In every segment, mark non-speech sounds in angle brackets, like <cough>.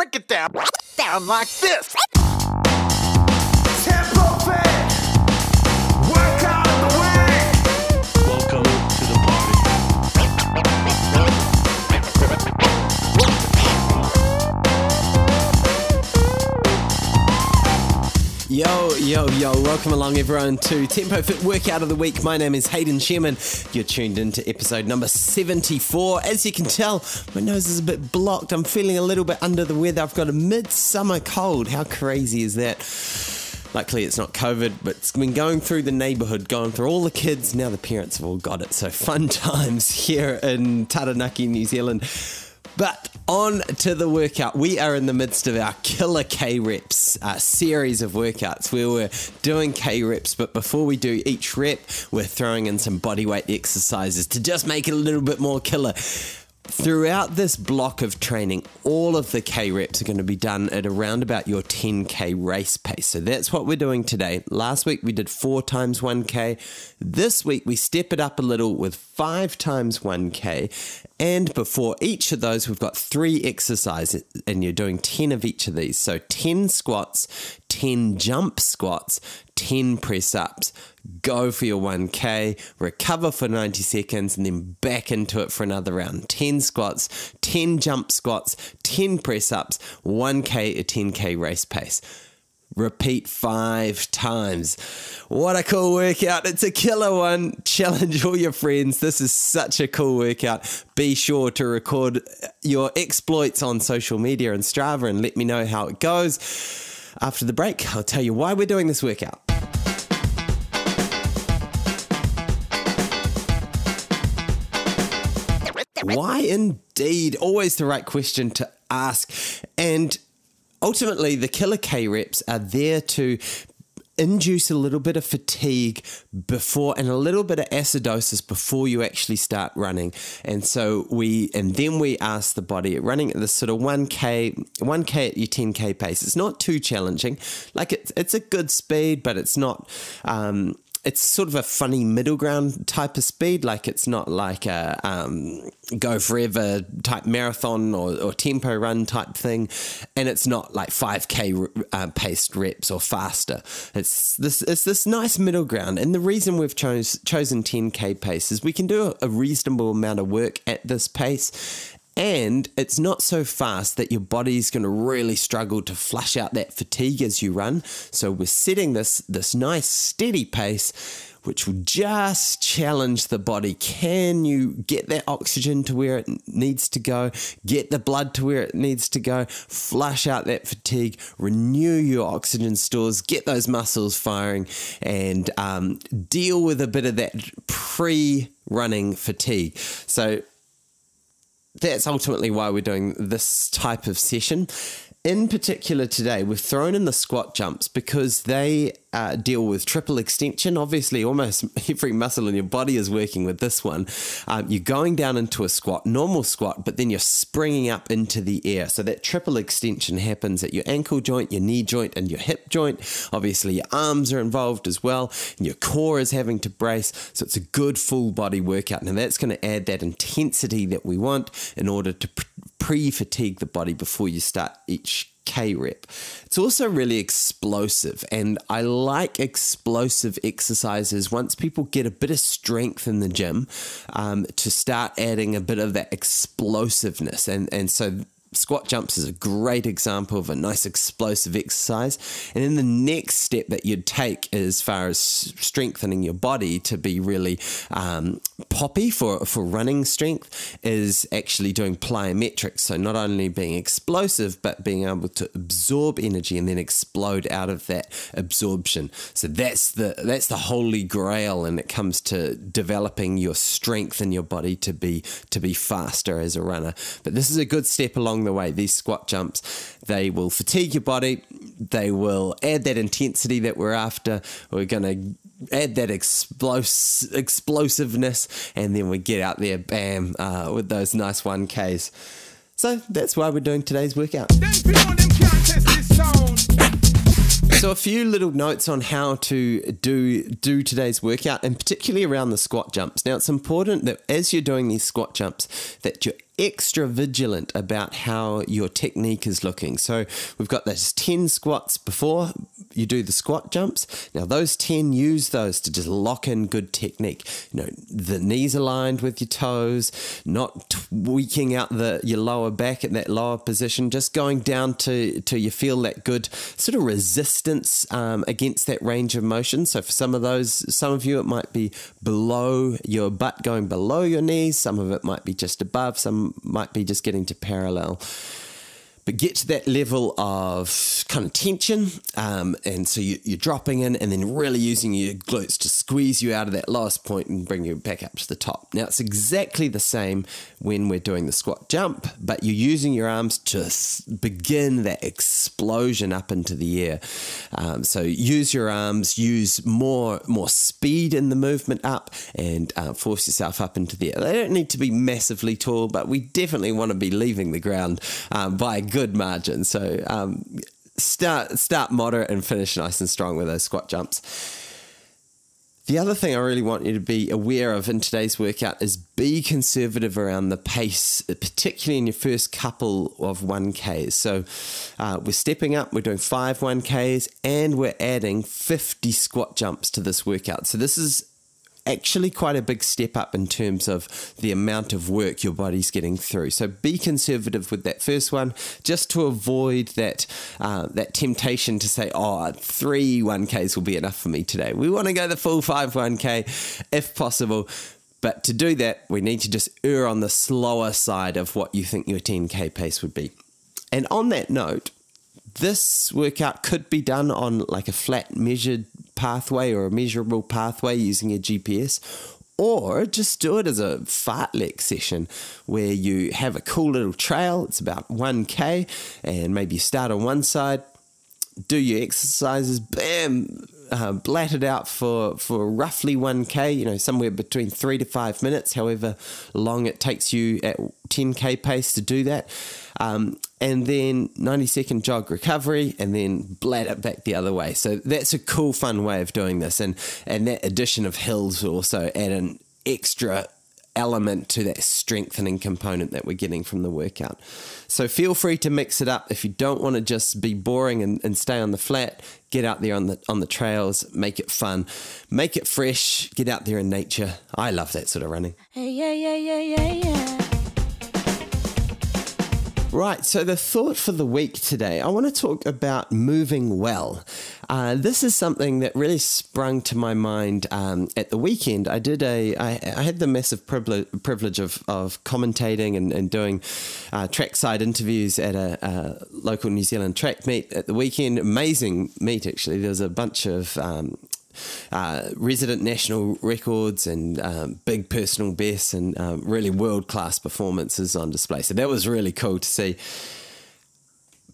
Break it down, down like this. Yo, yo, yo, welcome along everyone to Tempo Fit Workout of the Week. My name is Hayden Shearman. You're tuned into episode number 74. As you can tell, my nose is a bit blocked. I'm feeling a little bit under the weather. I've got a midsummer cold. How crazy is that? Luckily, it's not COVID, but it's been going through the neighborhood, going through all the kids. Now the parents have all got it. So fun <laughs> times here in Taranaki, New Zealand. But on to the workout. We are in the midst of our killer K reps uh, series of workouts where we're doing K reps, but before we do each rep, we're throwing in some bodyweight exercises to just make it a little bit more killer. Throughout this block of training, all of the K reps are going to be done at around about your 10K race pace. So that's what we're doing today. Last week we did four times 1K. This week we step it up a little with five times 1K. And before each of those, we've got three exercises, and you're doing 10 of each of these. So 10 squats, 10 jump squats, 10 press ups. Go for your 1K, recover for 90 seconds, and then back into it for another round. 10 squats, 10 jump squats, 10 press ups, 1K, a 10K race pace. Repeat five times. What a cool workout. It's a killer one. Challenge all your friends. This is such a cool workout. Be sure to record your exploits on social media and Strava and let me know how it goes. After the break, I'll tell you why we're doing this workout. Why indeed? Always the right question to ask. And ultimately, the killer K reps are there to induce a little bit of fatigue before and a little bit of acidosis before you actually start running. And so we and then we ask the body running at this sort of 1k 1k at your 10k pace. It's not too challenging. Like it's it's a good speed, but it's not um it's sort of a funny middle ground type of speed. Like it's not like a um, go forever type marathon or, or, tempo run type thing, and it's not like five k uh, paced reps or faster. It's this it's this nice middle ground, and the reason we've chose, chosen ten k pace is we can do a, a reasonable amount of work at this pace, and it's not so fast that your body's going to really struggle to flush out that fatigue as you run. So we're setting this this nice steady pace which will just challenge the body. Can you get that oxygen to where it needs to go? Get the blood to where it needs to go? Flush out that fatigue, renew your oxygen stores, get those muscles firing, and um, deal with a bit of that pre running fatigue. So, that's ultimately why we're doing this type of session. In particular, today we've thrown in the squat jumps because they uh, deal with triple extension. Obviously, almost <laughs> every muscle in your body is working with this one. Um, you're going down into a squat, normal squat, but then you're springing up into the air. So that triple extension happens at your ankle joint, your knee joint, and your hip joint. Obviously, your arms are involved as well, and your core is having to brace. So it's a good full body workout. Now, that's going to add that intensity that we want in order to pre fatigue the body before you start each K rep. It's also really explosive, and I like explosive exercises once people get a bit of strength in the gym um, to start adding a bit of that explosiveness. And, and so squat jumps is a great example of a nice explosive exercise. And then the next step that you'd take as far as strengthening your body to be really um, poppy for, for running strength is actually doing plyometrics. So not only being explosive, but being able to absorb energy and then explode out of that absorption. So that's the that's the holy grail when it comes to developing your strength in your body to be to be faster as a runner. But this is a good step along the way. These squat jumps, they will fatigue your body. They will add that intensity that we're after. We're going to add that explos- explosiveness, and then we get out there, bam, uh, with those nice 1Ks. So that's why we're doing today's workout. Them people, them can't test this sound. So a few little notes on how to do do today's workout, and particularly around the squat jumps. Now it's important that as you're doing these squat jumps, that you're extra vigilant about how your technique is looking. So we've got those 10 squats before you do the squat jumps. Now, those 10, use those to just lock in good technique. You know, the knees aligned with your toes, not tweaking out the your lower back at that lower position, just going down to, to you feel that good sort of resistance um, against that range of motion. So for some of those, some of you, it might be below your butt going below your knees. Some of it might be just above. Some might be just getting to parallel but get to that level of kind of tension. Um, and so you, you're dropping in and then really using your glutes to squeeze you out of that lowest point and bring you back up to the top. Now, it's exactly the same when we're doing the squat jump, but you're using your arms to begin that explosion up into the air. Um, so use your arms, use more, more speed in the movement up and uh, force yourself up into the air. They don't need to be massively tall, but we definitely want to be leaving the ground um, by good margin. So um, start start moderate and finish nice and strong with those squat jumps. The other thing I really want you to be aware of in today's workout is be conservative around the pace, particularly in your first couple of 1Ks. So uh, we're stepping up, we're doing five 1Ks, and we're adding 50 squat jumps to this workout. So this is actually quite a big step up in terms of the amount of work your body's getting through. So be conservative with that first one, just to avoid that uh, that temptation to say, "Oh, three one ks will be enough for me today." We want to go the full five one k, if possible. But to do that, we need to just err on the slower side of what you think your 10k pace would be. And on that note, this workout could be done on like a flat measured pathway or a measurable pathway using a GPS, or just do it as a fartlek session where you have a cool little trail. It's about 1k, and maybe you start on one side, do your exercises, bam, uh, blat it out for, for roughly 1k, you know, somewhere between three to five minutes, however long it takes you at 10k pace to do that. Um, and then 90 second jog recovery, and then blat it back the other way. So that's a cool, fun way of doing this. And, and that addition of hills also add an extra element to that strengthening component that we're getting from the workout. So feel free to mix it up. If you don't want to just be boring and, and stay on the flat, get out there on the on the trails, make it fun, make it fresh, get out there in nature. I love that sort of running. Hey, yeah, yeah, yeah, yeah, yeah. Right, so the thought for the week today, I want to talk about moving well. Uh, this is something that really sprung to my mind um, at the weekend. I did a, I, I had the massive privilege, privilege of, of commentating and, and doing uh, trackside interviews at a, a local New Zealand track meet at the weekend. Amazing meet, actually. There was a bunch of um, uh, resident national records and um, big personal bests and um, really world class performances on display. So that was really cool to see.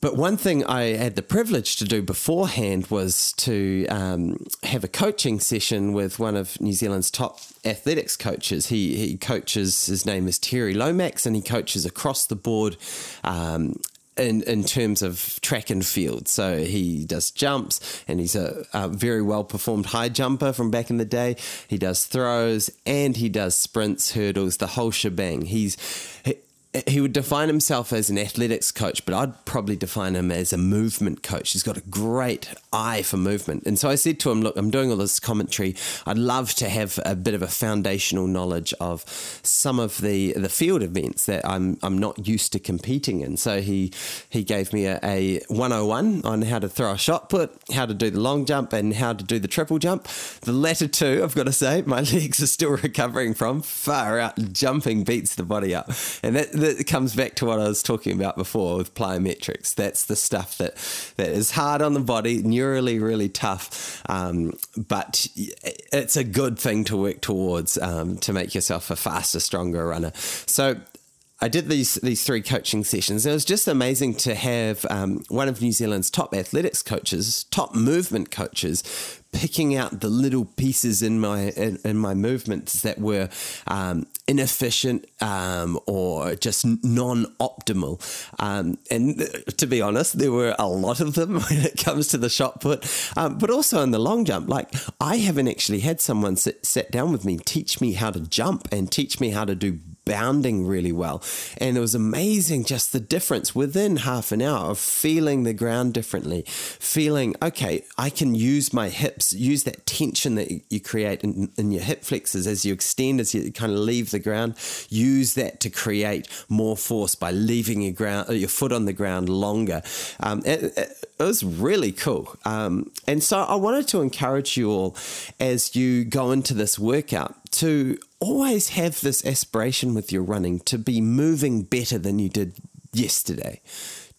But one thing I had the privilege to do beforehand was to um, have a coaching session with one of New Zealand's top athletics coaches. He, he coaches, his name is Terry Lomax, and he coaches across the board um, in, in terms of track and field. So he does jumps and he's a, a very well performed high jumper from back in the day. He does throws and he does sprints, hurdles, the whole shebang. He's he, he would define himself as an athletics coach, but I'd probably define him as a movement coach. He's got a great eye for movement. And so I said to him, Look, I'm doing all this commentary. I'd love to have a bit of a foundational knowledge of some of the, the field events that I'm, I'm not used to competing in. So he, he gave me a, a 101 on how to throw a shot put, how to do the long jump, and how to do the triple jump. The latter two, I've got to say, my <laughs> legs are still recovering from. Far out, jumping beats the body up. And that, that comes back to what I was talking about before with plyometrics. That's the stuff that, that is hard on the body, neurally really tough, um, but it's a good thing to work towards um, to make yourself a faster, stronger runner. So I did these these three coaching sessions. It was just amazing to have um, one of New Zealand's top athletics coaches, top movement coaches, picking out the little pieces in my in, in my movements that were um, inefficient um, or just non-optimal. Um, and to be honest, there were a lot of them <laughs> when it comes to the shot put, um, but also in the long jump. Like I haven't actually had someone sit, sit down with me, teach me how to jump and teach me how to do bounding really well. And it was amazing just the difference within half an hour of feeling the ground differently, feeling, okay, I can use my hips, use that tension that you create in, in your hip flexors as you extend, as you kind of leave the ground, use that to create more force by leaving your ground, your foot on the ground longer. Um, it, it, it was really cool. Um, and so I wanted to encourage you all as you go into this workout to always have this aspiration with your running to be moving better than you did yesterday.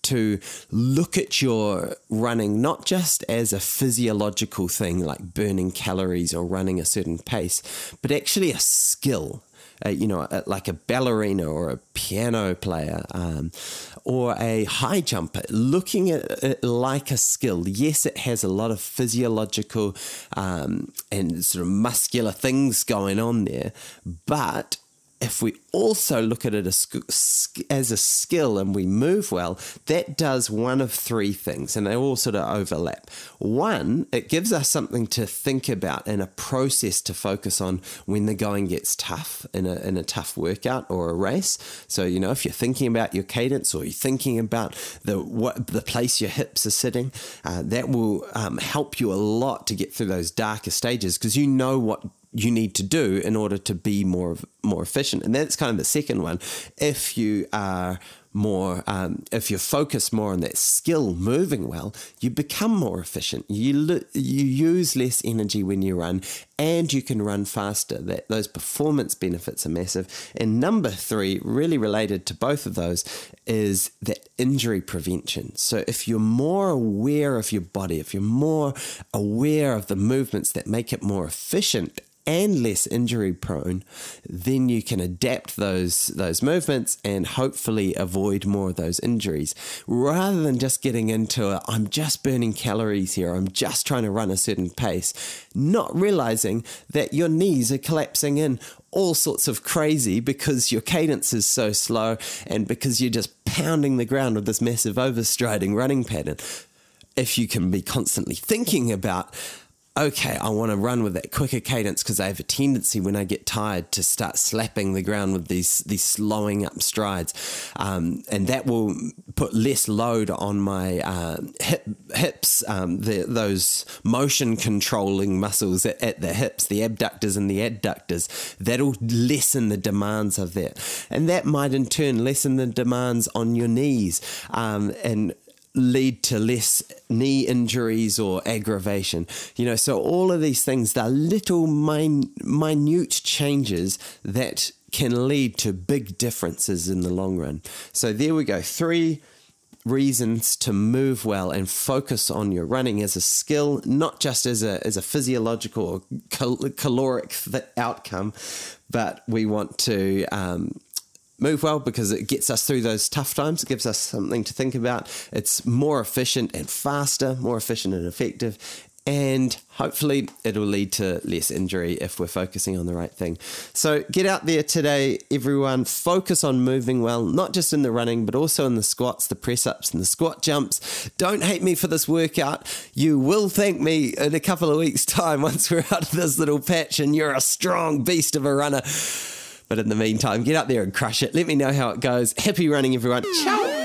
To look at your running not just as a physiological thing like burning calories or running a certain pace, but actually a skill, uh, you know, uh, like a ballerina or a piano player um, or a high jumper, looking at it like a skill. Yes, it has a lot of physiological um, and sort of muscular things going on there, but if we also look at it as, a skill and we move well, that does one of three things, and they all sort of overlap. One, it gives us something to think about and a process to focus on when the going gets tough in a, in a tough workout or a race. So, you know, if you're thinking about your cadence or you're thinking about the, what, the place your hips are sitting, uh, that will um, help you a lot to get through those darker stages because you know what you need to do in order to be more more efficient. And that's kind of the second one. If you are more, um, if you're focused more on that skill moving well, you become more efficient. You you use less energy when you run, and you can run faster. That those performance benefits are massive. And number three, really related to both of those, is that injury prevention. So if you're more aware of your body, if you're more aware of the movements that make it more efficient and less injury prone, then you can adapt those those movements and hopefully avoid more of those injuries rather than just getting into a I'm just burning calories here, I'm just trying to run a certain pace, not realizing that your knees are collapsing in all sorts of crazy because your cadence is so slow and because you're just pounding the ground with this massive overstriding running pattern. If you can be constantly thinking about okay, I want to run with that quicker cadence because I have a tendency when I get tired to start slapping the ground with these these slowing up strides, um, and that will put less load on my uh, hip, hips, um, the, those motion controlling muscles at, at, the hips, the abductors and the adductors. That'll lessen the demands of that, and that might in turn lessen the demands on your knees, um, and lead to less knee injuries or aggravation. You know, so all of these things, they're little min- minute changes that can lead to big differences in the long run. So there we go. Three reasons to move well and focus on your running as a skill, not just as a, as a physiological or cal- caloric outcome, but we want to um, move well because it gets us through those tough times. It gives us something to think about. It's more efficient and faster, more efficient and effective. And hopefully, it'll lead to less injury if we're focusing on the right thing. So, get out there today, everyone. Focus on moving well, not just in the running, but also in the squats, the press ups, and the squat jumps. Don't hate me for this workout. You will thank me in a couple of weeks' time <laughs> once we're out of this little patch and you're a strong beast of a runner. But in the meantime, get out there and crush it. Let me know how it goes. Happy running, everyone. Ciao.